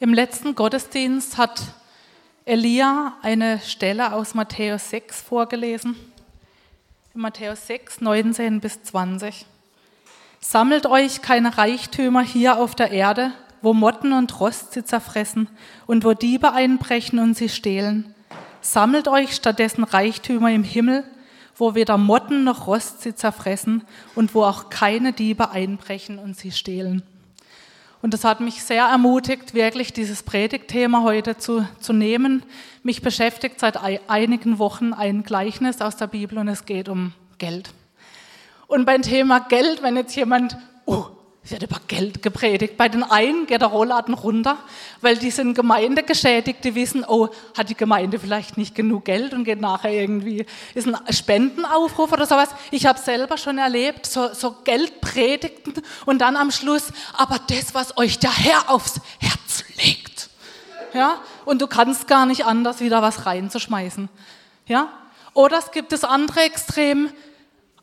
Im letzten Gottesdienst hat Elia eine Stelle aus Matthäus 6 vorgelesen. In Matthäus 6, 19 bis 20. Sammelt euch keine Reichtümer hier auf der Erde, wo Motten und Rost sie zerfressen und wo Diebe einbrechen und sie stehlen. Sammelt euch stattdessen Reichtümer im Himmel, wo weder Motten noch Rost sie zerfressen und wo auch keine Diebe einbrechen und sie stehlen. Und das hat mich sehr ermutigt, wirklich dieses Predigtthema heute zu, zu nehmen. Mich beschäftigt seit einigen Wochen ein Gleichnis aus der Bibel und es geht um Geld. Und beim Thema Geld, wenn jetzt jemand, oh, es wird über Geld gepredigt. Bei den einen geht der Rollladen runter, weil die sind Gemeindegeschädigt, die wissen, oh, hat die Gemeinde vielleicht nicht genug Geld und geht nachher irgendwie, ist ein Spendenaufruf oder sowas. Ich habe selber schon erlebt, so, so Geldpredigten und dann am Schluss, aber das, was euch der Herr aufs Herz legt. Ja, und du kannst gar nicht anders, wieder was reinzuschmeißen. Ja, oder es gibt das andere Extrem,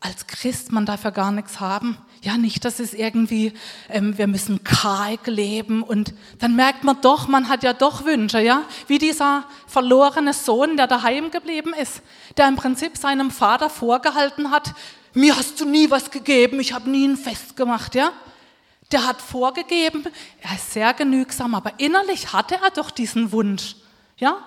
als Christ, man darf ja gar nichts haben. Ja, nicht, dass es irgendwie, ähm, wir müssen karg leben und dann merkt man doch, man hat ja doch Wünsche, ja, wie dieser verlorene Sohn, der daheim geblieben ist, der im Prinzip seinem Vater vorgehalten hat, mir hast du nie was gegeben, ich habe nie ein Fest gemacht, ja. Der hat vorgegeben, er ist sehr genügsam, aber innerlich hatte er doch diesen Wunsch, ja.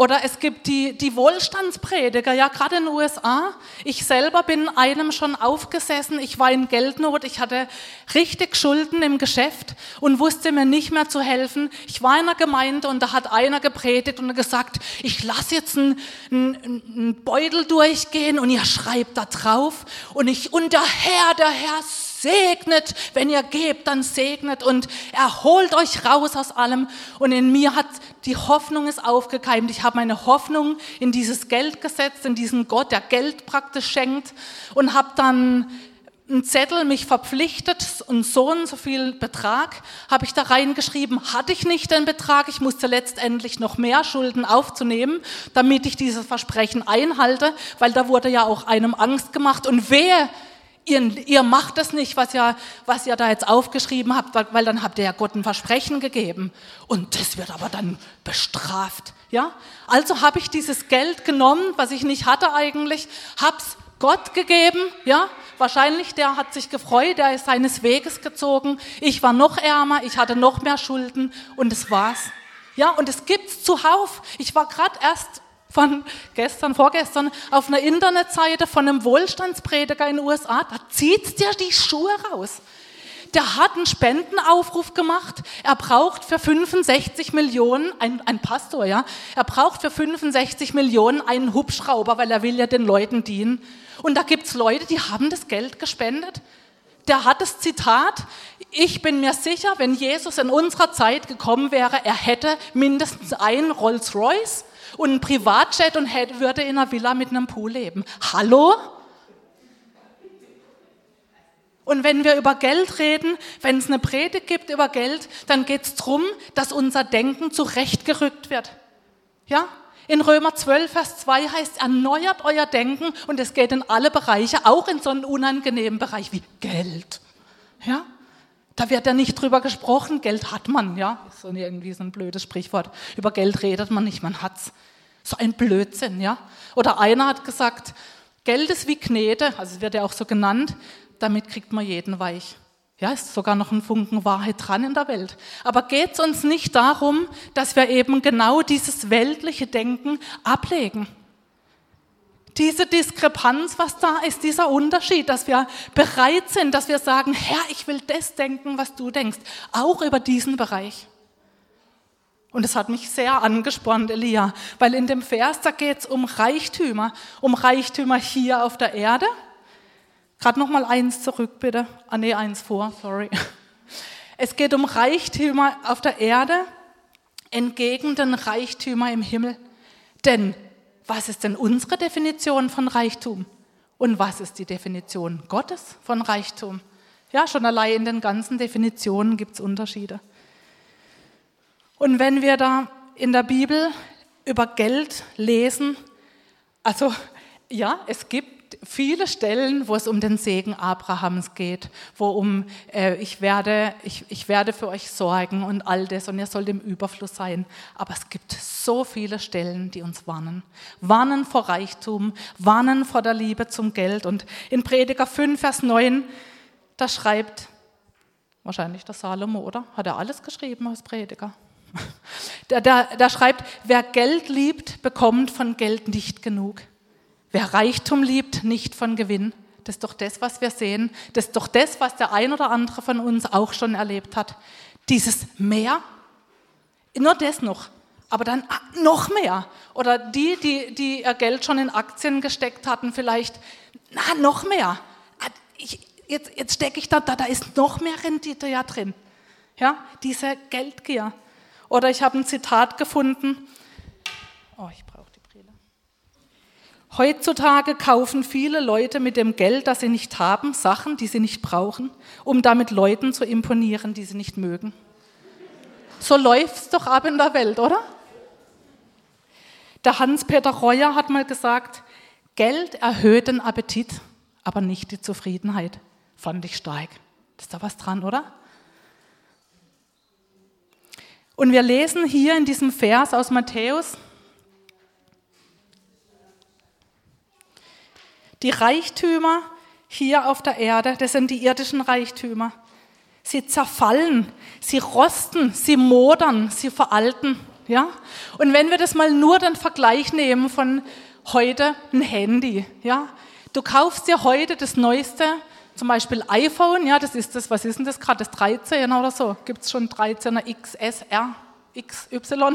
Oder es gibt die, die Wohlstandsprediger, ja, gerade in den USA. Ich selber bin einem schon aufgesessen. Ich war in Geldnot. Ich hatte richtig Schulden im Geschäft und wusste mir nicht mehr zu helfen. Ich war in einer Gemeinde und da hat einer gepredigt und gesagt, ich lasse jetzt einen, einen, einen Beutel durchgehen und ihr schreibt da drauf und ich, und der Herr, der Herr segnet, wenn ihr gebt, dann segnet und erholt euch raus aus allem. Und in mir hat die Hoffnung ist aufgekeimt. Ich habe meine Hoffnung in dieses Geld gesetzt, in diesen Gott, der Geld praktisch schenkt und habe dann einen Zettel mich verpflichtet und so und so viel Betrag habe ich da reingeschrieben. Hatte ich nicht den Betrag, ich musste letztendlich noch mehr Schulden aufzunehmen, damit ich dieses Versprechen einhalte, weil da wurde ja auch einem Angst gemacht und wer Ihr, ihr, macht das nicht, was ihr, was ihr da jetzt aufgeschrieben habt, weil, weil, dann habt ihr ja Gott ein Versprechen gegeben. Und das wird aber dann bestraft. Ja? Also habe ich dieses Geld genommen, was ich nicht hatte eigentlich, hab's Gott gegeben. Ja? Wahrscheinlich, der hat sich gefreut, der ist seines Weges gezogen. Ich war noch ärmer, ich hatte noch mehr Schulden und es war's. Ja, und es gibt's zuhauf. Ich war gerade erst von gestern, vorgestern auf einer Internetseite von einem Wohlstandsprediger in den USA, da zieht der die Schuhe raus. Der hat einen Spendenaufruf gemacht. Er braucht für 65 Millionen, ein, ein Pastor, ja, er braucht für 65 Millionen einen Hubschrauber, weil er will ja den Leuten dienen. Und da gibt's Leute, die haben das Geld gespendet. Der hat das Zitat, ich bin mir sicher, wenn Jesus in unserer Zeit gekommen wäre, er hätte mindestens einen Rolls-Royce und ein Privatjet und hätte, würde in einer Villa mit einem Pool leben. Hallo? Und wenn wir über Geld reden, wenn es eine Predigt gibt über Geld, dann geht es darum, dass unser Denken zurechtgerückt wird. Ja? In Römer 12, Vers 2 heißt, erneuert euer Denken und es geht in alle Bereiche, auch in so einen unangenehmen Bereich wie Geld. Ja? Da wird ja nicht drüber gesprochen, Geld hat man, ja. So irgendwie so ein blödes Sprichwort. Über Geld redet man nicht, man hat's. So ein Blödsinn, ja. Oder einer hat gesagt, Geld ist wie Knete, also es wird ja auch so genannt, damit kriegt man jeden weich. Ja, ist sogar noch ein Funken Wahrheit dran in der Welt. Aber geht es uns nicht darum, dass wir eben genau dieses weltliche Denken ablegen? Diese Diskrepanz, was da ist, dieser Unterschied, dass wir bereit sind, dass wir sagen, Herr, ich will das denken, was du denkst, auch über diesen Bereich. Und es hat mich sehr angespornt, Elia, weil in dem Vers, da geht es um Reichtümer, um Reichtümer hier auf der Erde. Gerade noch mal eins zurück, bitte. Ah, nee, eins vor, sorry. Es geht um Reichtümer auf der Erde entgegen den Reichtümer im Himmel. Denn was ist denn unsere Definition von Reichtum? Und was ist die Definition Gottes von Reichtum? Ja, schon allein in den ganzen Definitionen gibt es Unterschiede. Und wenn wir da in der Bibel über Geld lesen, also ja, es gibt viele Stellen, wo es um den Segen Abrahams geht, wo um äh, ich, werde, ich, ich werde für euch sorgen und all das und ihr sollt im Überfluss sein. Aber es gibt so viele Stellen, die uns warnen. Warnen vor Reichtum, warnen vor der Liebe zum Geld. Und in Prediger 5, Vers 9, da schreibt wahrscheinlich der Salomo, oder? Hat er alles geschrieben als Prediger? Da, da, da schreibt, wer Geld liebt, bekommt von Geld nicht genug. Wer Reichtum liebt, nicht von Gewinn. Das ist doch das, was wir sehen. Das ist doch das, was der ein oder andere von uns auch schon erlebt hat. Dieses mehr, nur das noch, aber dann noch mehr. Oder die, die, die ihr Geld schon in Aktien gesteckt hatten, vielleicht, na, noch mehr. Ah, ich, jetzt, jetzt stecke ich da, da, da ist noch mehr Rendite ja drin. Ja, diese Geldgier. Oder ich habe ein Zitat gefunden. Oh, ich Heutzutage kaufen viele Leute mit dem Geld, das sie nicht haben, Sachen, die sie nicht brauchen, um damit Leuten zu imponieren, die sie nicht mögen. So läuft es doch ab in der Welt, oder? Der Hans-Peter Reuer hat mal gesagt, Geld erhöht den Appetit, aber nicht die Zufriedenheit. Fand ich stark. Ist da was dran, oder? Und wir lesen hier in diesem Vers aus Matthäus, Die Reichtümer hier auf der Erde, das sind die irdischen Reichtümer. Sie zerfallen, sie rosten, sie modern, sie veralten. Ja? Und wenn wir das mal nur den Vergleich nehmen von heute ein Handy, ja? du kaufst dir heute das neueste, zum Beispiel iPhone, ja, das ist das, was ist denn das gerade, das 13 oder so, gibt es schon 13er XSR, XY,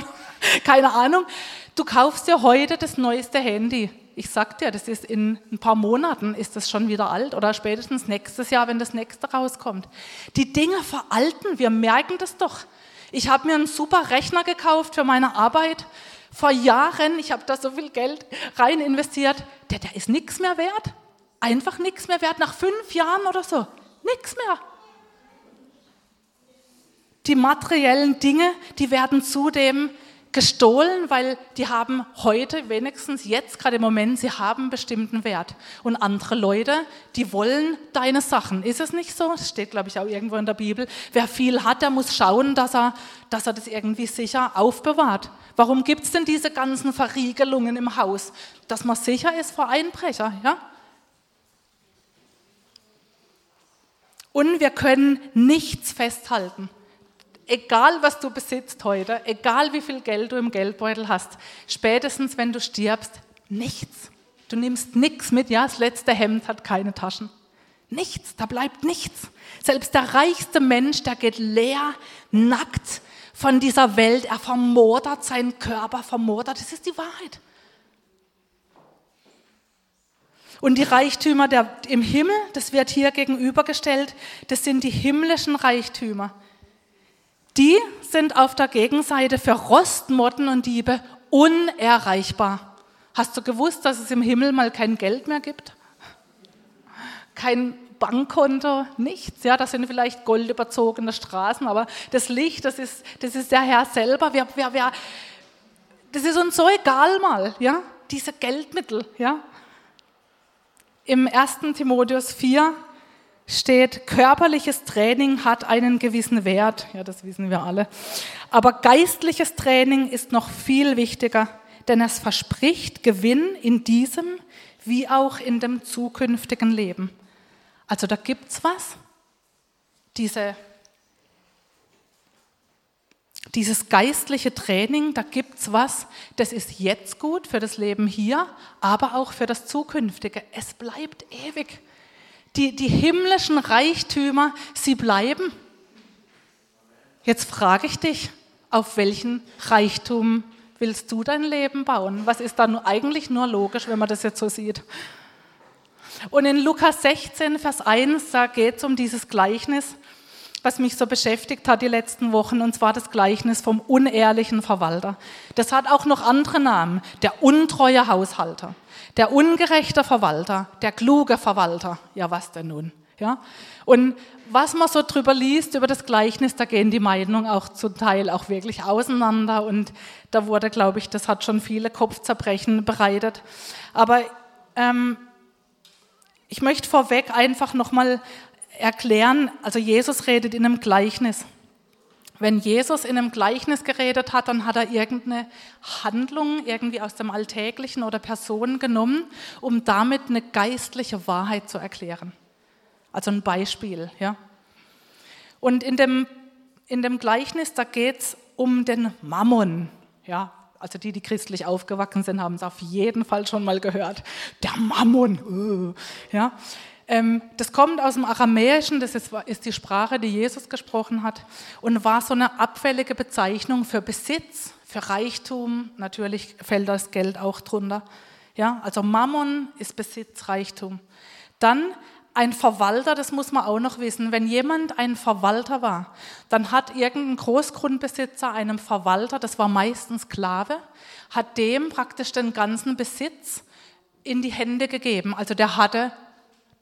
keine Ahnung. Du kaufst dir heute das neueste Handy ich sag dir, das ist in ein paar Monaten ist das schon wieder alt oder spätestens nächstes Jahr, wenn das nächste rauskommt. Die Dinge veralten, wir merken das doch. Ich habe mir einen super Rechner gekauft für meine Arbeit vor Jahren. Ich habe da so viel Geld rein investiert. Der, der ist nichts mehr wert. Einfach nichts mehr wert. Nach fünf Jahren oder so. Nichts mehr. Die materiellen Dinge, die werden zudem gestohlen, weil die haben heute, wenigstens jetzt gerade im Moment, sie haben bestimmten Wert. Und andere Leute, die wollen deine Sachen. Ist es nicht so? Das steht, glaube ich, auch irgendwo in der Bibel. Wer viel hat, der muss schauen, dass er, dass er das irgendwie sicher aufbewahrt. Warum gibt es denn diese ganzen Verriegelungen im Haus? Dass man sicher ist vor Einbrecher, ja? Und wir können nichts festhalten egal was du besitzt heute, egal wie viel Geld du im Geldbeutel hast, spätestens wenn du stirbst, nichts. Du nimmst nichts mit, ja, das letzte Hemd hat keine Taschen. Nichts, da bleibt nichts. Selbst der reichste Mensch, der geht leer, nackt von dieser Welt, er vermodert seinen Körper, vermodert, das ist die Wahrheit. Und die Reichtümer der, im Himmel, das wird hier gegenübergestellt, das sind die himmlischen Reichtümer. Die sind auf der Gegenseite für Rost, Motten und Diebe unerreichbar. Hast du gewusst, dass es im Himmel mal kein Geld mehr gibt? Kein Bankkonto, nichts. Ja, das sind vielleicht goldüberzogene Straßen, aber das Licht, das ist, das ist der Herr selber. Wir, wir, wir, das ist uns so egal mal, ja, diese Geldmittel. Ja. Im 1. Timotheus 4 steht, körperliches Training hat einen gewissen Wert, ja, das wissen wir alle. Aber geistliches Training ist noch viel wichtiger, denn es verspricht Gewinn in diesem wie auch in dem zukünftigen Leben. Also da gibt es was, diese, dieses geistliche Training, da gibt es was, das ist jetzt gut für das Leben hier, aber auch für das Zukünftige. Es bleibt ewig die, die himmlischen Reichtümer, sie bleiben. Jetzt frage ich dich, auf welchen Reichtum willst du dein Leben bauen? Was ist dann eigentlich nur logisch, wenn man das jetzt so sieht? Und in Lukas 16, Vers 1, da geht es um dieses Gleichnis, was mich so beschäftigt hat die letzten Wochen, und zwar das Gleichnis vom unehrlichen Verwalter. Das hat auch noch andere Namen. Der untreue Haushalter. Der ungerechte Verwalter, der kluge Verwalter, ja was denn nun? Ja? Und was man so drüber liest, über das Gleichnis, da gehen die Meinungen auch zum Teil auch wirklich auseinander und da wurde, glaube ich, das hat schon viele Kopfzerbrechen bereitet. Aber ähm, Ich möchte vorweg einfach nochmal erklären, also Jesus redet in einem Gleichnis. Wenn Jesus in einem Gleichnis geredet hat, dann hat er irgendeine Handlung irgendwie aus dem Alltäglichen oder Personen genommen, um damit eine geistliche Wahrheit zu erklären. Also ein Beispiel. Ja. Und in dem, in dem Gleichnis, da geht es um den Mammon. Ja, also die, die christlich aufgewachsen sind, haben es auf jeden Fall schon mal gehört. Der Mammon. Ja. Ähm, das kommt aus dem Aramäischen, das ist, die Sprache, die Jesus gesprochen hat, und war so eine abfällige Bezeichnung für Besitz, für Reichtum. Natürlich fällt das Geld auch drunter. Ja, also Mammon ist Besitz, Reichtum. Dann ein Verwalter, das muss man auch noch wissen. Wenn jemand ein Verwalter war, dann hat irgendein Großgrundbesitzer einem Verwalter, das war meistens Sklave, hat dem praktisch den ganzen Besitz in die Hände gegeben. Also der hatte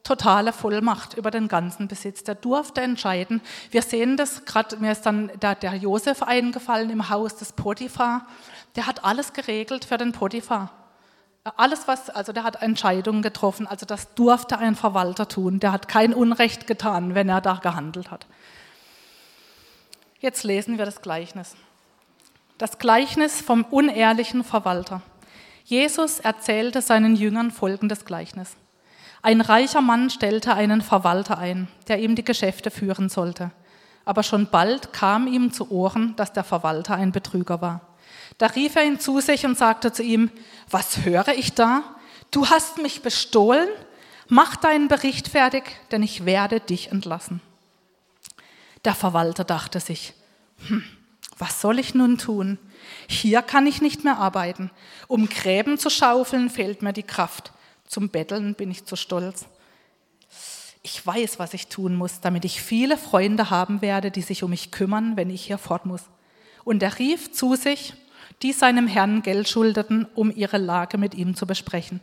totale Vollmacht über den ganzen Besitz. Der durfte entscheiden. Wir sehen das gerade, mir ist dann der, der Josef eingefallen im Haus des Potiphar. Der hat alles geregelt für den Potiphar. Alles, was, also der hat Entscheidungen getroffen, also das durfte ein Verwalter tun. Der hat kein Unrecht getan, wenn er da gehandelt hat. Jetzt lesen wir das Gleichnis. Das Gleichnis vom unehrlichen Verwalter. Jesus erzählte seinen Jüngern folgendes Gleichnis. Ein reicher Mann stellte einen Verwalter ein, der ihm die Geschäfte führen sollte. Aber schon bald kam ihm zu Ohren, dass der Verwalter ein Betrüger war. Da rief er ihn zu sich und sagte zu ihm, was höre ich da? Du hast mich bestohlen? Mach deinen Bericht fertig, denn ich werde dich entlassen. Der Verwalter dachte sich, hm, was soll ich nun tun? Hier kann ich nicht mehr arbeiten. Um Gräben zu schaufeln fehlt mir die Kraft. Zum Betteln bin ich zu stolz. Ich weiß, was ich tun muss, damit ich viele Freunde haben werde, die sich um mich kümmern, wenn ich hier fort muss. Und er rief zu sich, die seinem Herrn Geld schuldeten, um ihre Lage mit ihm zu besprechen.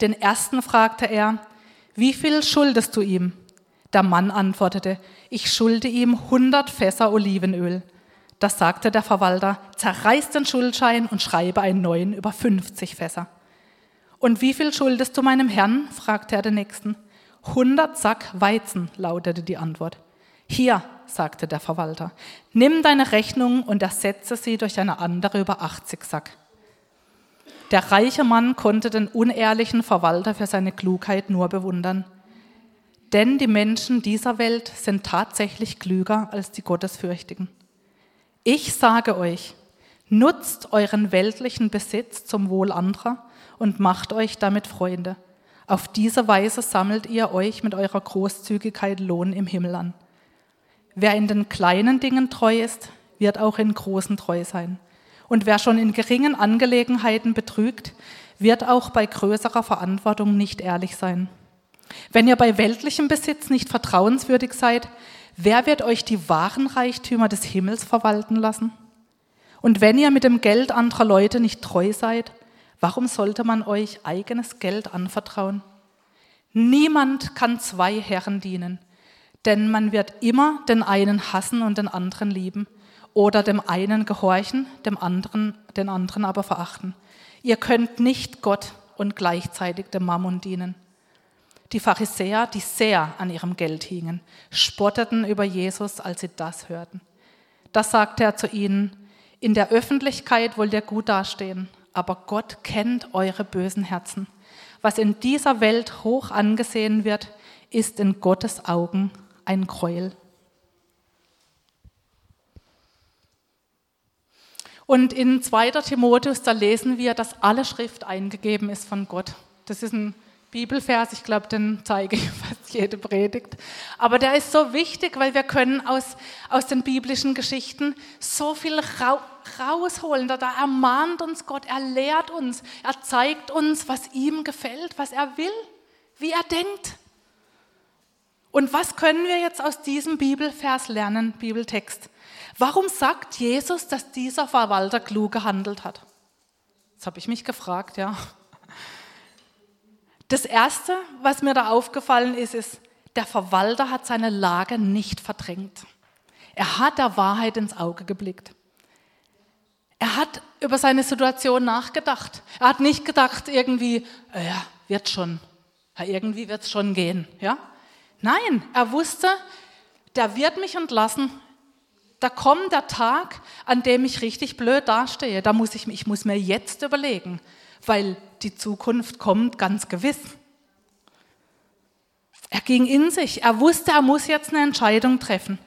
Den ersten fragte er, wie viel schuldest du ihm? Der Mann antwortete, ich schulde ihm hundert Fässer Olivenöl. Das sagte der Verwalter, zerreiß den Schuldschein und schreibe einen neuen über 50 Fässer. Und wie viel schuldest du meinem Herrn? fragte er den Nächsten. Hundert Sack Weizen, lautete die Antwort. Hier, sagte der Verwalter, nimm deine Rechnung und ersetze sie durch eine andere über 80 Sack. Der reiche Mann konnte den unehrlichen Verwalter für seine Klugheit nur bewundern. Denn die Menschen dieser Welt sind tatsächlich klüger als die Gottesfürchtigen. Ich sage euch, nutzt euren weltlichen Besitz zum Wohl anderer und macht euch damit Freunde. Auf diese Weise sammelt ihr euch mit eurer Großzügigkeit Lohn im Himmel an. Wer in den kleinen Dingen treu ist, wird auch in großen treu sein. Und wer schon in geringen Angelegenheiten betrügt, wird auch bei größerer Verantwortung nicht ehrlich sein. Wenn ihr bei weltlichem Besitz nicht vertrauenswürdig seid, wer wird euch die wahren Reichtümer des Himmels verwalten lassen? Und wenn ihr mit dem Geld anderer Leute nicht treu seid, Warum sollte man euch eigenes Geld anvertrauen? Niemand kann zwei Herren dienen, denn man wird immer den einen hassen und den anderen lieben oder dem einen gehorchen, dem anderen, den anderen aber verachten. Ihr könnt nicht Gott und gleichzeitig dem Mammon dienen. Die Pharisäer, die sehr an ihrem Geld hingen, spotteten über Jesus, als sie das hörten. Das sagte er zu ihnen, in der Öffentlichkeit wollt ihr gut dastehen, aber Gott kennt eure bösen Herzen. Was in dieser Welt hoch angesehen wird, ist in Gottes Augen ein Gräuel. Und in 2. Timotheus, da lesen wir, dass alle Schrift eingegeben ist von Gott. Das ist ein Bibelvers, ich glaube, den zeige ich fast jede Predigt. Aber der ist so wichtig, weil wir können aus, aus den biblischen Geschichten so viel rausholen. Da, da ermahnt uns Gott, er lehrt uns, er zeigt uns, was ihm gefällt, was er will, wie er denkt. Und was können wir jetzt aus diesem Bibelvers lernen, Bibeltext? Warum sagt Jesus, dass dieser Verwalter klug gehandelt hat? Das habe ich mich gefragt, ja. Das Erste, was mir da aufgefallen ist, ist, der Verwalter hat seine Lage nicht verdrängt. Er hat der Wahrheit ins Auge geblickt. Er hat über seine Situation nachgedacht. Er hat nicht gedacht irgendwie, ja, wird schon, Ja, irgendwie wird es schon gehen. Ja? Nein, er wusste, der wird mich entlassen. Da kommt der Tag, an dem ich richtig blöd dastehe. Da muss ich, ich muss mir jetzt überlegen, weil die Zukunft kommt ganz gewiss. Er ging in sich. Er wusste, er muss jetzt eine Entscheidung treffen.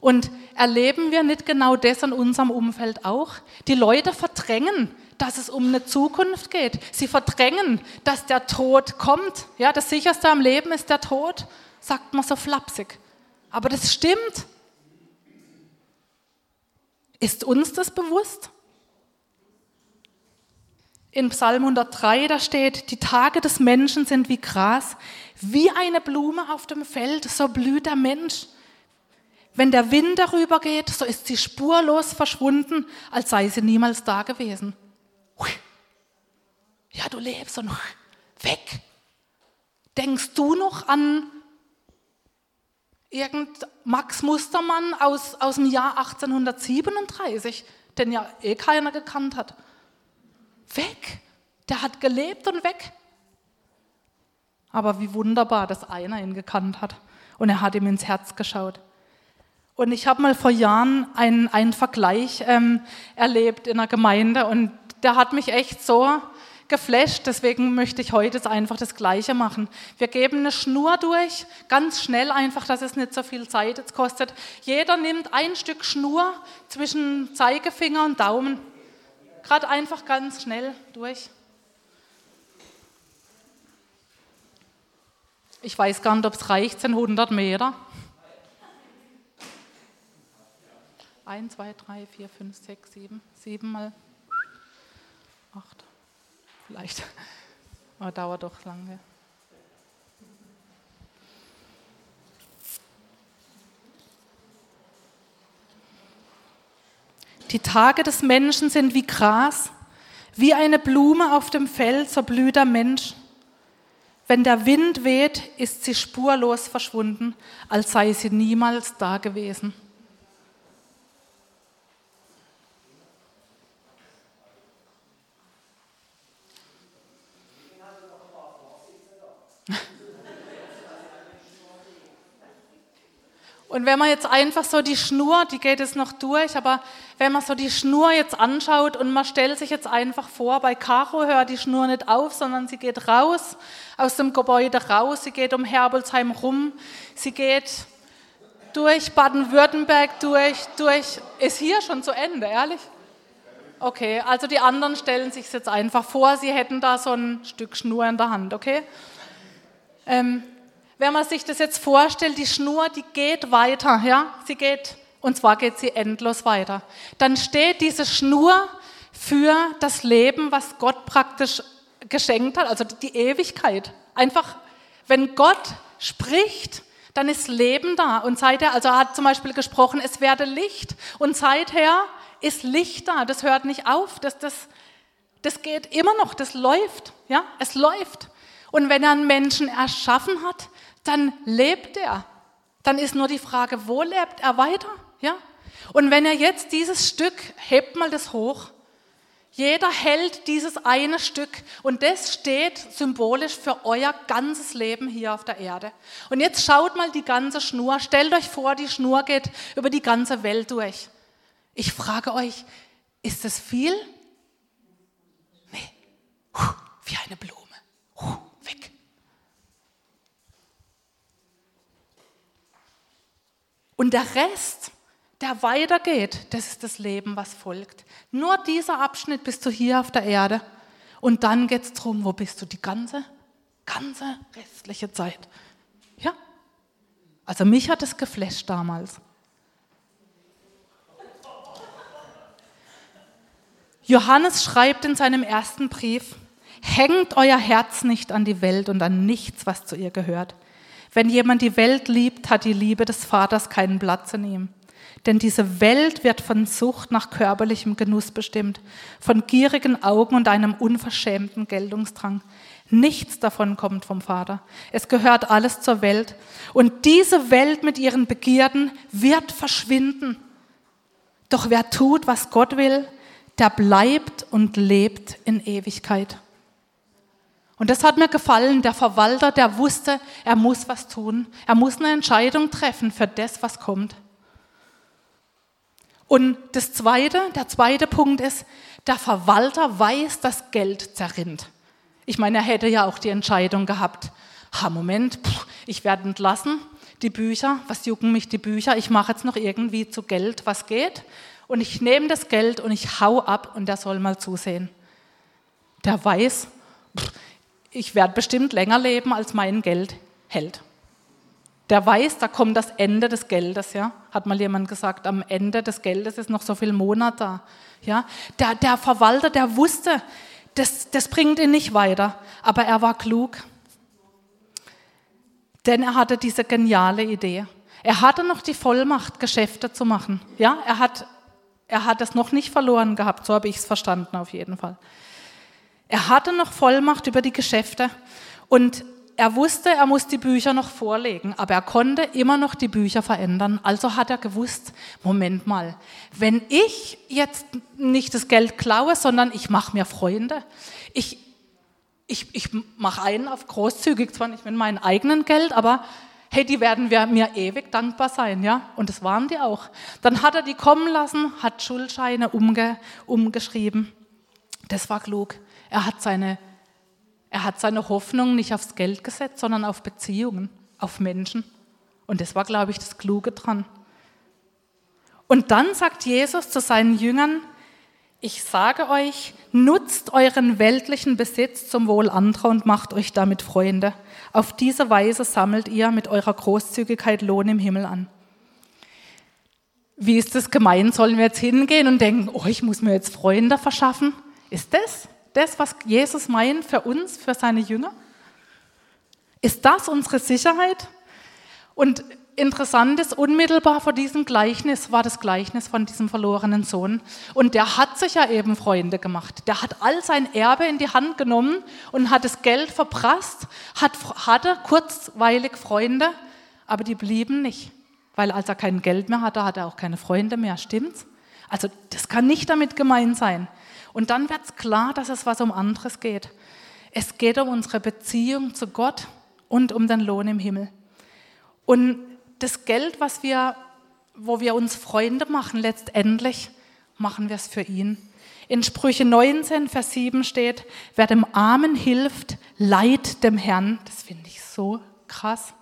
Und erleben wir nicht genau das in unserem Umfeld auch? Die Leute verdrängen, dass es um eine Zukunft geht. Sie verdrängen, dass der Tod kommt. Ja, das sicherste am Leben ist der Tod, sagt man so flapsig. Aber das stimmt. Ist uns das bewusst? In Psalm 103, da steht, die Tage des Menschen sind wie Gras, wie eine Blume auf dem Feld, so blüht der Mensch. Wenn der Wind darüber geht, so ist sie spurlos verschwunden, als sei sie niemals da gewesen. Ja, du lebst und weg. Denkst du noch an irgend Max Mustermann aus, aus dem Jahr 1837, den ja eh keiner gekannt hat? Weg. Der hat gelebt und weg. Aber wie wunderbar, dass einer ihn gekannt hat und er hat ihm ins Herz geschaut. Und ich habe mal vor Jahren einen, einen Vergleich ähm, erlebt in einer Gemeinde und der hat mich echt so geflasht, deswegen möchte ich heute einfach das Gleiche machen. Wir geben eine Schnur durch, ganz schnell einfach, dass es nicht so viel Zeit jetzt kostet. Jeder nimmt ein Stück Schnur zwischen Zeigefinger und Daumen. Gerade einfach ganz schnell durch. Ich weiß gar nicht, ob es reicht, sind 100 Meter. 1, 2, 3, 4, 5, 6, 7. 7 mal 8. Vielleicht. Aber dauert doch lange. Die Tage des Menschen sind wie Gras, wie eine Blume auf dem Feld, so blüht der Mensch. Wenn der Wind weht, ist sie spurlos verschwunden, als sei sie niemals da gewesen. Und wenn man jetzt einfach so die Schnur, die geht jetzt noch durch, aber wenn man so die Schnur jetzt anschaut und man stellt sich jetzt einfach vor, bei Caro hört die Schnur nicht auf, sondern sie geht raus, aus dem Gebäude raus, sie geht um Herbelsheim rum, sie geht durch Baden-Württemberg durch, durch, ist hier schon zu Ende, ehrlich? Okay, also die anderen stellen sich jetzt einfach vor, sie hätten da so ein Stück Schnur in der Hand, okay? Ähm, wenn man sich das jetzt vorstellt, die Schnur, die geht weiter, ja, sie geht, und zwar geht sie endlos weiter. Dann steht diese Schnur für das Leben, was Gott praktisch geschenkt hat, also die Ewigkeit. Einfach, wenn Gott spricht, dann ist Leben da. Und seither, also er hat zum Beispiel gesprochen, es werde Licht. Und seither ist Licht da. Das hört nicht auf. Das, das, das geht immer noch. Das läuft. Ja, es läuft. Und wenn er einen Menschen erschaffen hat, dann lebt er. Dann ist nur die Frage, wo lebt er weiter? Ja? Und wenn er jetzt dieses Stück, hebt mal das hoch, jeder hält dieses eine Stück und das steht symbolisch für euer ganzes Leben hier auf der Erde. Und jetzt schaut mal die ganze Schnur, stellt euch vor, die Schnur geht über die ganze Welt durch. Ich frage euch, ist das viel? Nee, wie eine Blume. Und der Rest, der weitergeht, das ist das Leben, was folgt. Nur dieser Abschnitt bist du hier auf der Erde. Und dann geht es darum, wo bist du die ganze, ganze restliche Zeit. Ja? Also mich hat es geflasht damals. Johannes schreibt in seinem ersten Brief, hängt euer Herz nicht an die Welt und an nichts, was zu ihr gehört. Wenn jemand die Welt liebt, hat die Liebe des Vaters keinen Platz in ihm. Denn diese Welt wird von Sucht nach körperlichem Genuss bestimmt, von gierigen Augen und einem unverschämten Geltungsdrang. Nichts davon kommt vom Vater. Es gehört alles zur Welt. Und diese Welt mit ihren Begierden wird verschwinden. Doch wer tut, was Gott will, der bleibt und lebt in Ewigkeit. Und das hat mir gefallen. Der Verwalter, der wusste, er muss was tun. Er muss eine Entscheidung treffen für das, was kommt. Und das zweite, der zweite Punkt ist, der Verwalter weiß, dass Geld zerrinnt. Ich meine, er hätte ja auch die Entscheidung gehabt, ha, Moment, pff, ich werde entlassen, die Bücher, was jucken mich die Bücher, ich mache jetzt noch irgendwie zu Geld, was geht, und ich nehme das Geld und ich hau ab und der soll mal zusehen. Der weiß, pff, ich werde bestimmt länger leben, als mein Geld hält. Der weiß, da kommt das Ende des Geldes, ja. Hat mal jemand gesagt, am Ende des Geldes ist noch so viel Monat da. Ja. Der, der Verwalter, der wusste, das, das bringt ihn nicht weiter, aber er war klug. Denn er hatte diese geniale Idee. Er hatte noch die Vollmacht, Geschäfte zu machen. Ja, er hat, er hat es noch nicht verloren gehabt, so habe ich es verstanden auf jeden Fall. Er hatte noch Vollmacht über die Geschäfte und er wusste, er muss die Bücher noch vorlegen, aber er konnte immer noch die Bücher verändern. Also hat er gewusst, Moment mal, wenn ich jetzt nicht das Geld klaue, sondern ich mache mir Freunde, ich, ich, ich mache einen auf großzügig, zwar nicht mit meinem eigenen Geld, aber hey, die werden mir ewig dankbar sein, ja? Und das waren die auch. Dann hat er die kommen lassen, hat Schuldscheine umge, umgeschrieben. Das war klug. Er hat seine, er hat seine Hoffnung nicht aufs Geld gesetzt, sondern auf Beziehungen, auf Menschen. Und das war, glaube ich, das Kluge dran. Und dann sagt Jesus zu seinen Jüngern, ich sage euch, nutzt euren weltlichen Besitz zum Wohl anderer und macht euch damit Freunde. Auf diese Weise sammelt ihr mit eurer Großzügigkeit Lohn im Himmel an. Wie ist das gemeint? Sollen wir jetzt hingehen und denken, oh, ich muss mir jetzt Freunde verschaffen? Ist das? Das, was Jesus meint für uns, für seine Jünger? Ist das unsere Sicherheit? Und interessant ist, unmittelbar vor diesem Gleichnis war das Gleichnis von diesem verlorenen Sohn. Und der hat sich ja eben Freunde gemacht. Der hat all sein Erbe in die Hand genommen und hat das Geld verprasst, hat, hatte kurzweilig Freunde, aber die blieben nicht. Weil als er kein Geld mehr hatte, hat er auch keine Freunde mehr. Stimmt's? Also das kann nicht damit gemeint sein. Und dann wird es klar, dass es was um anderes geht. Es geht um unsere Beziehung zu Gott und um den Lohn im Himmel. Und das Geld, was wir, wo wir uns Freunde machen, letztendlich machen wir es für ihn. In Sprüche 19, Vers 7 steht, wer dem Armen hilft, leiht dem Herrn. Das finde ich so krass.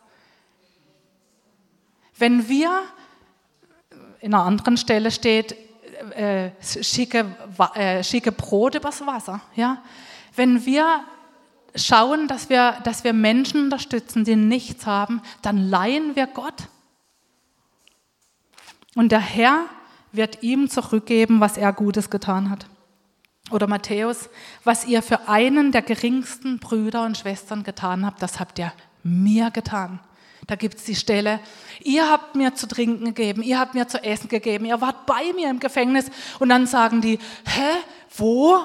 Wenn wir, in einer anderen Stelle steht, äh, schicke, äh, schicke Brot übers Wasser. Ja? Wenn wir schauen, dass wir, dass wir Menschen unterstützen, die nichts haben, dann leihen wir Gott. Und der Herr wird ihm zurückgeben, was er Gutes getan hat. Oder Matthäus, was ihr für einen der geringsten Brüder und Schwestern getan habt, das habt ihr mir getan. Da gibt es die Stelle, ihr habt mir zu trinken gegeben, ihr habt mir zu essen gegeben, ihr wart bei mir im Gefängnis. Und dann sagen die, hä, wo?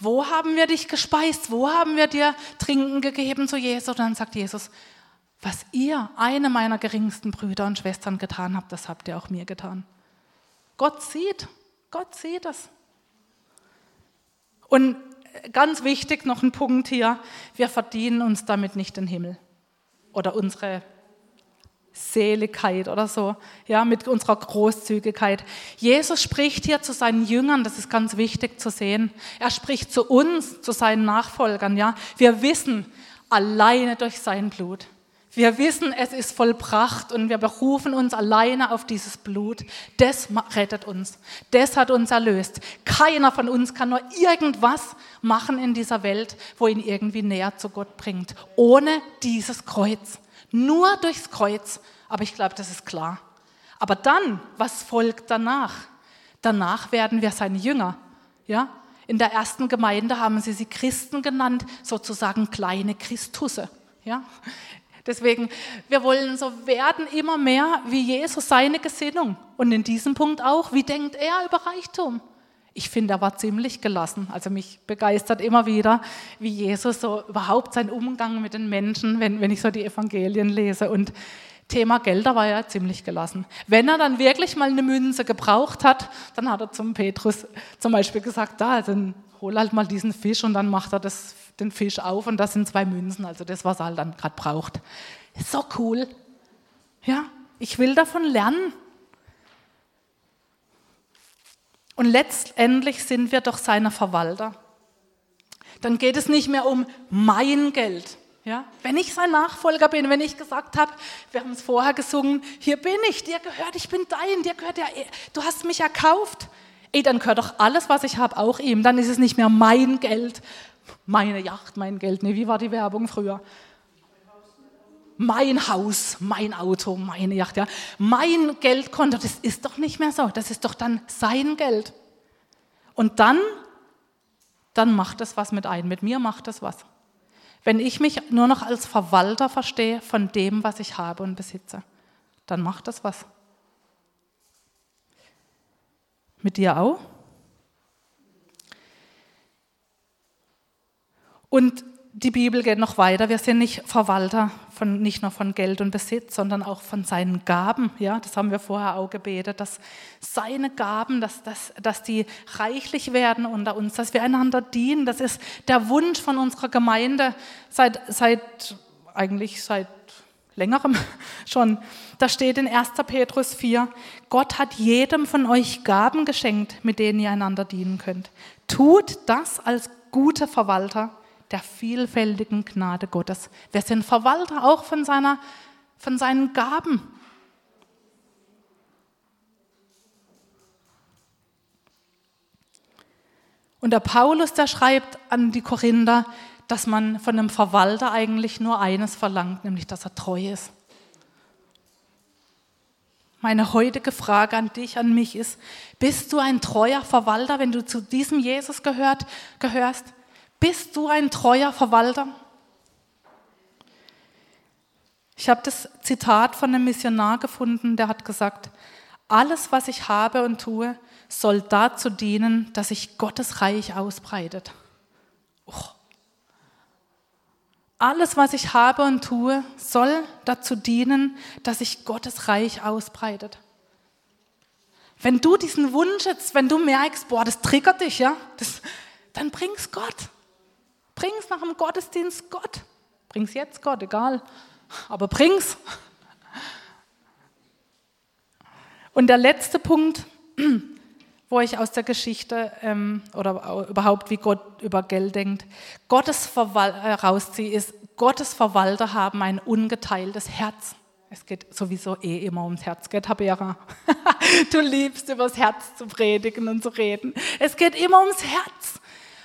Wo haben wir dich gespeist? Wo haben wir dir Trinken gegeben zu Jesus? Und dann sagt Jesus, was ihr, eine meiner geringsten Brüder und Schwestern getan habt, das habt ihr auch mir getan. Gott sieht, Gott sieht es. Und ganz wichtig noch ein Punkt hier, wir verdienen uns damit nicht den Himmel oder unsere Seligkeit oder so, ja, mit unserer Großzügigkeit. Jesus spricht hier zu seinen Jüngern, das ist ganz wichtig zu sehen. Er spricht zu uns, zu seinen Nachfolgern, ja. Wir wissen, alleine durch sein Blut. Wir wissen, es ist vollbracht und wir berufen uns alleine auf dieses Blut. Das rettet uns. Das hat uns erlöst. Keiner von uns kann nur irgendwas machen in dieser Welt, wo ihn irgendwie näher zu Gott bringt. Ohne dieses Kreuz. Nur durchs Kreuz. Aber ich glaube, das ist klar. Aber dann, was folgt danach? Danach werden wir seine Jünger. Ja? In der ersten Gemeinde haben sie sie Christen genannt, sozusagen kleine Christusse. Ja? Deswegen, wir wollen so werden immer mehr wie Jesus seine Gesinnung. Und in diesem Punkt auch, wie denkt er über Reichtum? Ich finde, er war ziemlich gelassen. Also mich begeistert immer wieder, wie Jesus so überhaupt sein Umgang mit den Menschen, wenn, wenn ich so die Evangelien lese. Und Thema Geld, da war er ziemlich gelassen. Wenn er dann wirklich mal eine Münze gebraucht hat, dann hat er zum Petrus zum Beispiel gesagt, da, dann hol halt mal diesen Fisch und dann macht er das, den Fisch auf und das sind zwei Münzen, also das, was er halt dann gerade braucht. So cool. Ja, ich will davon lernen. Und letztendlich sind wir doch seine Verwalter. Dann geht es nicht mehr um mein Geld. Ja? Wenn ich sein Nachfolger bin, wenn ich gesagt habe, wir haben es vorher gesungen, hier bin ich, dir gehört, ich bin dein, dir gehört ja, du hast mich erkauft. Ey, dann gehört doch alles, was ich habe, auch ihm. Dann ist es nicht mehr mein Geld, meine Yacht, mein Geld. Nee, wie war die Werbung früher? Mein Haus, mein Auto, meine Yacht, ja. Mein Geldkonto, das ist doch nicht mehr so. Das ist doch dann sein Geld. Und dann, dann macht es was mit ein. Mit mir macht es was. Wenn ich mich nur noch als Verwalter verstehe von dem, was ich habe und besitze, dann macht das was. Mit dir auch? Und die Bibel geht noch weiter. Wir sind nicht Verwalter von, nicht nur von Geld und Besitz, sondern auch von seinen Gaben. Ja, das haben wir vorher auch gebetet, dass seine Gaben, dass, dass, dass die reichlich werden unter uns, dass wir einander dienen. Das ist der Wunsch von unserer Gemeinde seit, seit eigentlich seit längerem schon. Da steht in 1. Petrus 4, Gott hat jedem von euch Gaben geschenkt, mit denen ihr einander dienen könnt. Tut das als gute Verwalter der vielfältigen Gnade Gottes. Wir sind Verwalter auch von, seiner, von seinen Gaben. Und der Paulus, der schreibt an die Korinther, dass man von einem Verwalter eigentlich nur eines verlangt, nämlich dass er treu ist. Meine heutige Frage an dich, an mich ist, bist du ein treuer Verwalter, wenn du zu diesem Jesus gehört, gehörst? Bist du ein treuer Verwalter? Ich habe das Zitat von einem Missionar gefunden, der hat gesagt, alles, was ich habe und tue, soll dazu dienen, dass sich Gottes Reich ausbreitet. Oh. Alles, was ich habe und tue, soll dazu dienen, dass sich Gottes Reich ausbreitet. Wenn du diesen Wunsch jetzt, wenn du merkst, boah, das triggert dich, ja, das, dann bring's Gott. Bring's nach dem Gottesdienst Gott. Bring's jetzt Gott, egal. Aber bring's. Und der letzte Punkt, wo ich aus der Geschichte ähm, oder überhaupt wie Gott über Geld denkt, Gottes Verwal äh, rausziehe, ist, Gottes Verwalter haben ein ungeteiltes Herz. Es geht sowieso eh immer ums Herz, geht Habera? du liebst übers Herz zu predigen und zu reden. Es geht immer ums Herz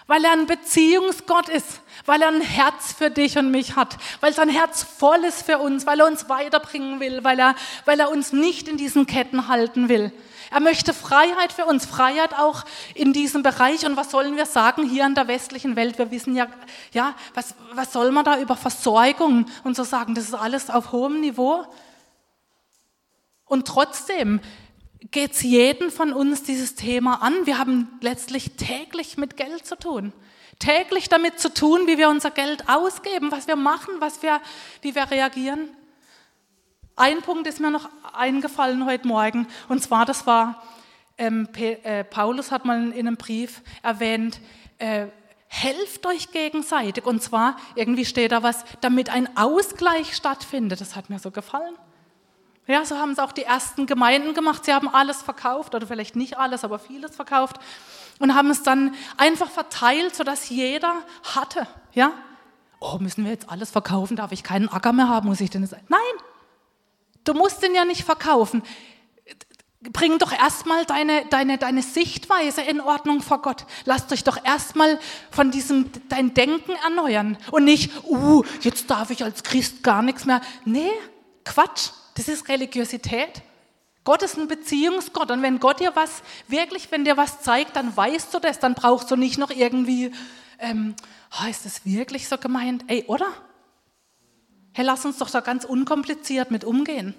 weil er ein Beziehungsgott ist, weil er ein Herz für dich und mich hat, weil sein Herz voll ist für uns, weil er uns weiterbringen will, weil er, weil er uns nicht in diesen Ketten halten will. Er möchte Freiheit für uns, Freiheit auch in diesem Bereich. Und was sollen wir sagen hier in der westlichen Welt? Wir wissen ja, ja, was, was soll man da über Versorgung und so sagen? Das ist alles auf hohem Niveau. Und trotzdem geht es jeden von uns dieses Thema an. Wir haben letztlich täglich mit Geld zu tun. Täglich damit zu tun, wie wir unser Geld ausgeben, was wir machen, was wir, wie wir reagieren. Ein Punkt ist mir noch eingefallen heute Morgen, und zwar, das war, ähm, äh, Paulus hat mal in einem Brief erwähnt, äh, helft euch gegenseitig. Und zwar, irgendwie steht da was, damit ein Ausgleich stattfindet. Das hat mir so gefallen. Ja, so haben es auch die ersten Gemeinden gemacht. Sie haben alles verkauft, oder vielleicht nicht alles, aber vieles verkauft und haben es dann einfach verteilt, sodass jeder hatte. Ja? Oh, müssen wir jetzt alles verkaufen? Darf ich keinen Acker mehr haben? Muss ich denn sagen? Nein, du musst den ja nicht verkaufen. Bring doch erstmal deine, deine, deine Sichtweise in Ordnung vor Gott. Lass dich doch erstmal von diesem, dein Denken erneuern. Und nicht, uh, jetzt darf ich als Christ gar nichts mehr. Nee, Quatsch. Das ist Religiosität. Gott ist ein Beziehungsgott und wenn Gott dir was, wirklich, wenn dir was zeigt, dann weißt du das, dann brauchst du nicht noch irgendwie, ähm, oh, ist das wirklich so gemeint? Ey, oder? Hey, lass uns doch da ganz unkompliziert mit umgehen.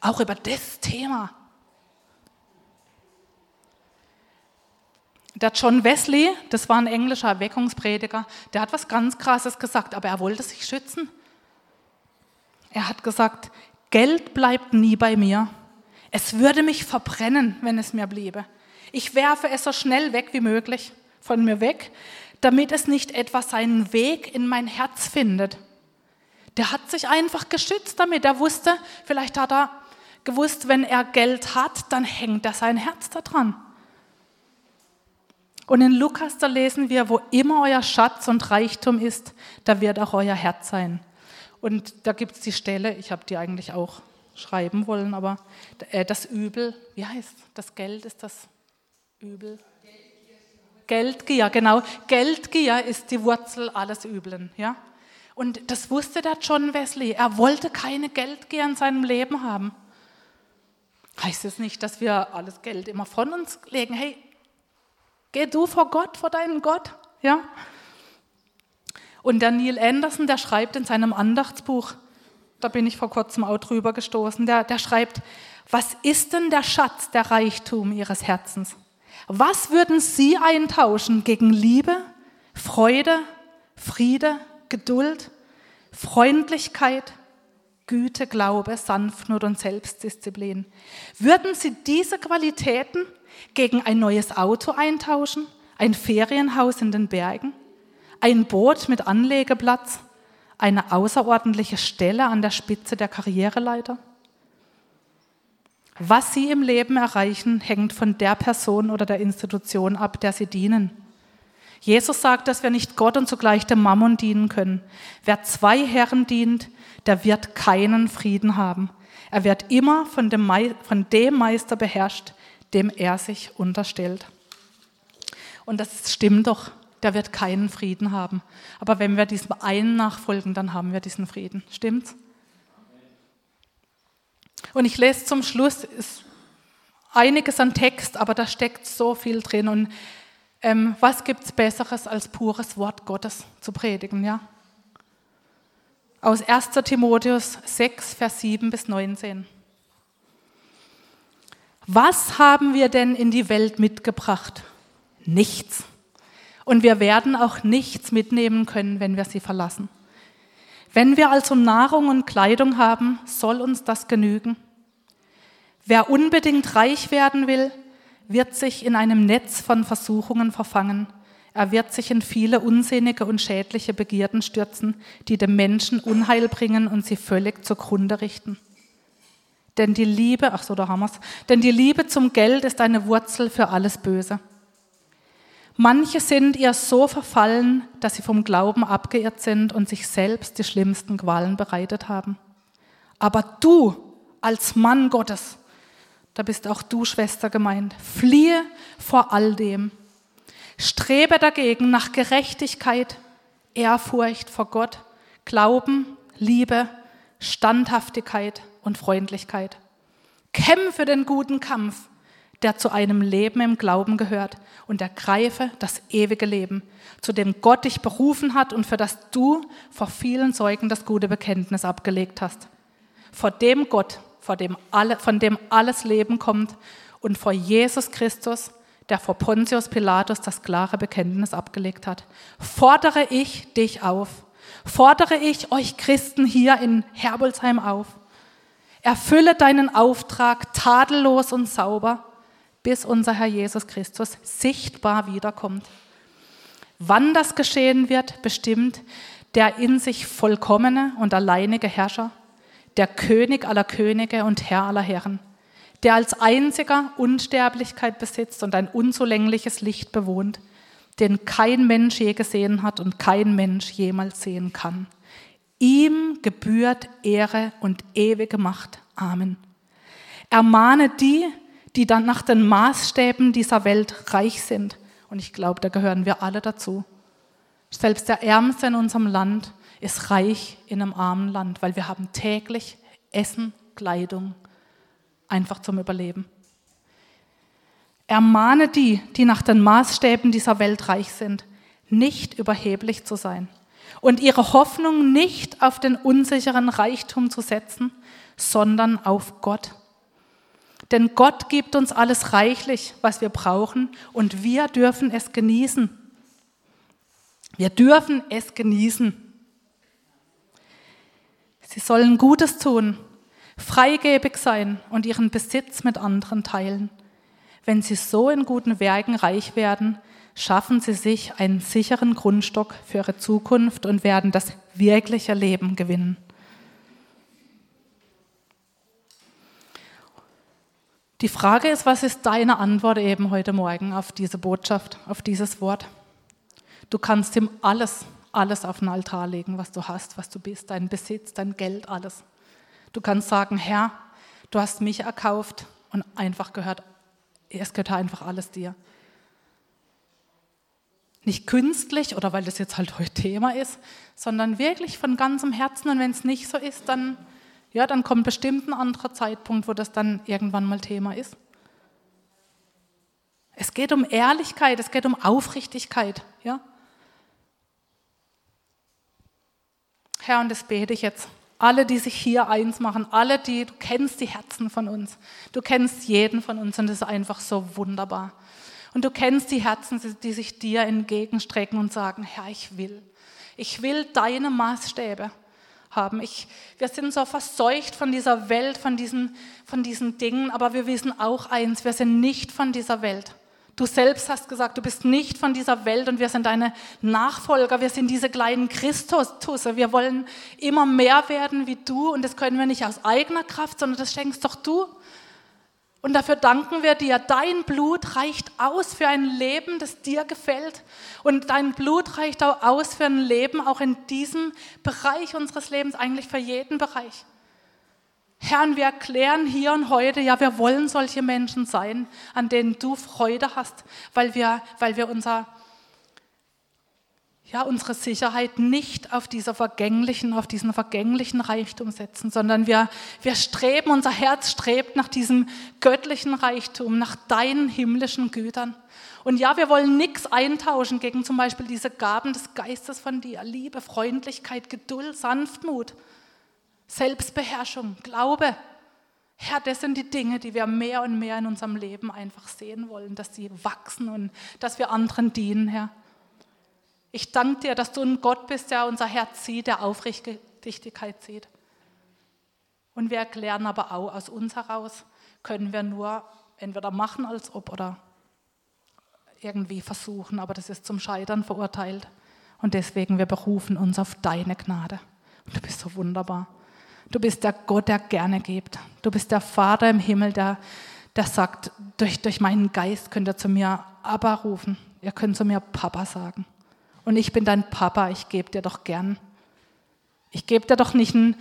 Auch über das Thema. Der John Wesley, das war ein englischer Erweckungsprediger, der hat was ganz Krasses gesagt, aber er wollte sich schützen. Er hat gesagt, Geld bleibt nie bei mir. Es würde mich verbrennen, wenn es mir bliebe. Ich werfe es so schnell weg wie möglich von mir weg, damit es nicht etwa seinen Weg in mein Herz findet. Der hat sich einfach geschützt damit. Er wusste, vielleicht hat er gewusst, wenn er Geld hat, dann hängt er sein Herz daran. Und in Lukas, da lesen wir, wo immer euer Schatz und Reichtum ist, da wird auch euer Herz sein. Und da gibt es die Stelle, ich habe die eigentlich auch schreiben wollen, aber äh, das Übel, wie heißt das Geld ist das Übel? Geldgier, genau. Geldgier ist die Wurzel alles Üblen, ja. Und das wusste der John Wesley. Er wollte keine Geldgier in seinem Leben haben. Heißt es nicht, dass wir alles Geld immer von uns legen? Hey, geh du vor Gott, vor deinen Gott, ja. Und der Neil Anderson, der schreibt in seinem Andachtsbuch, da bin ich vor kurzem auch drüber gestoßen, der, der schreibt, was ist denn der Schatz, der Reichtum Ihres Herzens? Was würden Sie eintauschen gegen Liebe, Freude, Friede, Geduld, Freundlichkeit, Güte, Glaube, Sanftmut und Selbstdisziplin? Würden Sie diese Qualitäten gegen ein neues Auto eintauschen, ein Ferienhaus in den Bergen, ein Boot mit Anlegeplatz, eine außerordentliche Stelle an der Spitze der Karriereleiter? Was Sie im Leben erreichen, hängt von der Person oder der Institution ab, der Sie dienen. Jesus sagt, dass wir nicht Gott und zugleich dem Mammon dienen können. Wer zwei Herren dient, der wird keinen Frieden haben. Er wird immer von dem, von dem Meister beherrscht, dem er sich unterstellt. Und das stimmt doch der wird keinen Frieden haben. Aber wenn wir diesem einen nachfolgen, dann haben wir diesen Frieden. Stimmt's? Und ich lese zum Schluss einiges an Text, aber da steckt so viel drin. Und ähm, was gibt es Besseres, als pures Wort Gottes zu predigen? Ja? Aus 1. Timotheus 6, Vers 7 bis 19. Was haben wir denn in die Welt mitgebracht? Nichts. Und wir werden auch nichts mitnehmen können, wenn wir sie verlassen. Wenn wir also Nahrung und Kleidung haben, soll uns das genügen. Wer unbedingt reich werden will, wird sich in einem Netz von Versuchungen verfangen. Er wird sich in viele unsinnige und schädliche Begierden stürzen, die dem Menschen Unheil bringen und sie völlig zugrunde richten. Denn die Liebe, ach so, da haben wir's, denn die Liebe zum Geld ist eine Wurzel für alles Böse. Manche sind ihr so verfallen, dass sie vom Glauben abgeirrt sind und sich selbst die schlimmsten Qualen bereitet haben. Aber du als Mann Gottes, da bist auch du Schwester gemeint, fliehe vor all dem. Strebe dagegen nach Gerechtigkeit, Ehrfurcht vor Gott, Glauben, Liebe, Standhaftigkeit und Freundlichkeit. Kämpfe den guten Kampf, der zu einem Leben im Glauben gehört und ergreife das ewige Leben, zu dem Gott dich berufen hat und für das du vor vielen Zeugen das gute Bekenntnis abgelegt hast. Vor dem Gott, vor dem alle, von dem alles Leben kommt und vor Jesus Christus, der vor Pontius Pilatus das klare Bekenntnis abgelegt hat, fordere ich dich auf, fordere ich euch Christen hier in Herbolzheim auf. Erfülle deinen Auftrag tadellos und sauber bis unser Herr Jesus Christus sichtbar wiederkommt. Wann das geschehen wird, bestimmt der in sich vollkommene und alleinige Herrscher, der König aller Könige und Herr aller Herren, der als einziger Unsterblichkeit besitzt und ein unzulängliches Licht bewohnt, den kein Mensch je gesehen hat und kein Mensch jemals sehen kann. Ihm gebührt Ehre und ewige Macht. Amen. Ermahne die, die dann nach den Maßstäben dieser Welt reich sind. Und ich glaube, da gehören wir alle dazu. Selbst der Ärmste in unserem Land ist reich in einem armen Land, weil wir haben täglich Essen, Kleidung, einfach zum Überleben. Ermahne die, die nach den Maßstäben dieser Welt reich sind, nicht überheblich zu sein und ihre Hoffnung nicht auf den unsicheren Reichtum zu setzen, sondern auf Gott denn Gott gibt uns alles reichlich, was wir brauchen, und wir dürfen es genießen. Wir dürfen es genießen. Sie sollen Gutes tun, freigebig sein und ihren Besitz mit anderen teilen. Wenn sie so in guten Werken reich werden, schaffen sie sich einen sicheren Grundstock für ihre Zukunft und werden das wirkliche Leben gewinnen. Die Frage ist, was ist deine Antwort eben heute Morgen auf diese Botschaft, auf dieses Wort? Du kannst ihm alles, alles auf den Altar legen, was du hast, was du bist, dein Besitz, dein Geld, alles. Du kannst sagen, Herr, du hast mich erkauft und einfach gehört, es gehört einfach alles dir. Nicht künstlich oder weil das jetzt halt heute Thema ist, sondern wirklich von ganzem Herzen. Und wenn es nicht so ist, dann ja, dann kommt bestimmt ein anderer Zeitpunkt, wo das dann irgendwann mal Thema ist. Es geht um Ehrlichkeit, es geht um Aufrichtigkeit. Ja? Herr, und das bete ich jetzt. Alle, die sich hier eins machen, alle, die, du kennst die Herzen von uns. Du kennst jeden von uns und das ist einfach so wunderbar. Und du kennst die Herzen, die sich dir entgegenstrecken und sagen, Herr, ich will. Ich will deine Maßstäbe haben. Ich, wir sind so verseucht von dieser Welt, von diesen, von diesen Dingen, aber wir wissen auch eins, wir sind nicht von dieser Welt. Du selbst hast gesagt, du bist nicht von dieser Welt und wir sind deine Nachfolger, wir sind diese kleinen Christusse. Wir wollen immer mehr werden wie du und das können wir nicht aus eigener Kraft, sondern das schenkst doch du. Und dafür danken wir dir. Dein Blut reicht aus für ein Leben, das dir gefällt. Und dein Blut reicht auch aus für ein Leben, auch in diesem Bereich unseres Lebens, eigentlich für jeden Bereich. Herr, und wir erklären hier und heute, ja, wir wollen solche Menschen sein, an denen du Freude hast, weil wir, weil wir unser ja, unsere Sicherheit nicht auf dieser vergänglichen, auf diesen vergänglichen Reichtum setzen, sondern wir, wir streben, unser Herz strebt nach diesem göttlichen Reichtum, nach deinen himmlischen Gütern. Und ja, wir wollen nichts eintauschen gegen zum Beispiel diese Gaben des Geistes von dir, Liebe, Freundlichkeit, Geduld, Sanftmut, Selbstbeherrschung, Glaube. Herr, das sind die Dinge, die wir mehr und mehr in unserem Leben einfach sehen wollen, dass sie wachsen und dass wir anderen dienen, Herr. Ich danke dir, dass du ein Gott bist, der unser Herz sieht, der Aufrichtigkeit sieht. Und wir erklären aber auch, aus uns heraus können wir nur entweder machen als ob oder irgendwie versuchen, aber das ist zum Scheitern verurteilt. Und deswegen, wir berufen uns auf deine Gnade. Und du bist so wunderbar. Du bist der Gott, der gerne gibt. Du bist der Vater im Himmel, der, der sagt, durch, durch meinen Geist könnt ihr zu mir Abba rufen. Ihr könnt zu mir Papa sagen. Und ich bin dein Papa, ich gebe dir doch gern. Ich gebe dir doch nicht einen,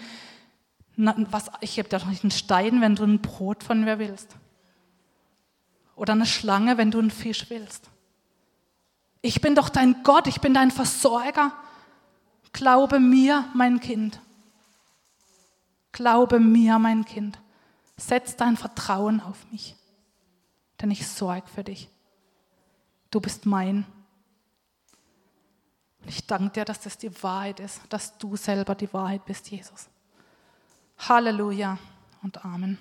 was, ich gebe dir doch nicht einen Stein, wenn du ein Brot von mir willst. Oder eine Schlange, wenn du einen Fisch willst. Ich bin doch dein Gott, ich bin dein Versorger. Glaube mir, mein Kind. Glaube mir, mein Kind. Setz dein Vertrauen auf mich, denn ich sorge für dich. Du bist mein. Und ich danke dir, dass das die Wahrheit ist, dass du selber die Wahrheit bist, Jesus. Halleluja und Amen.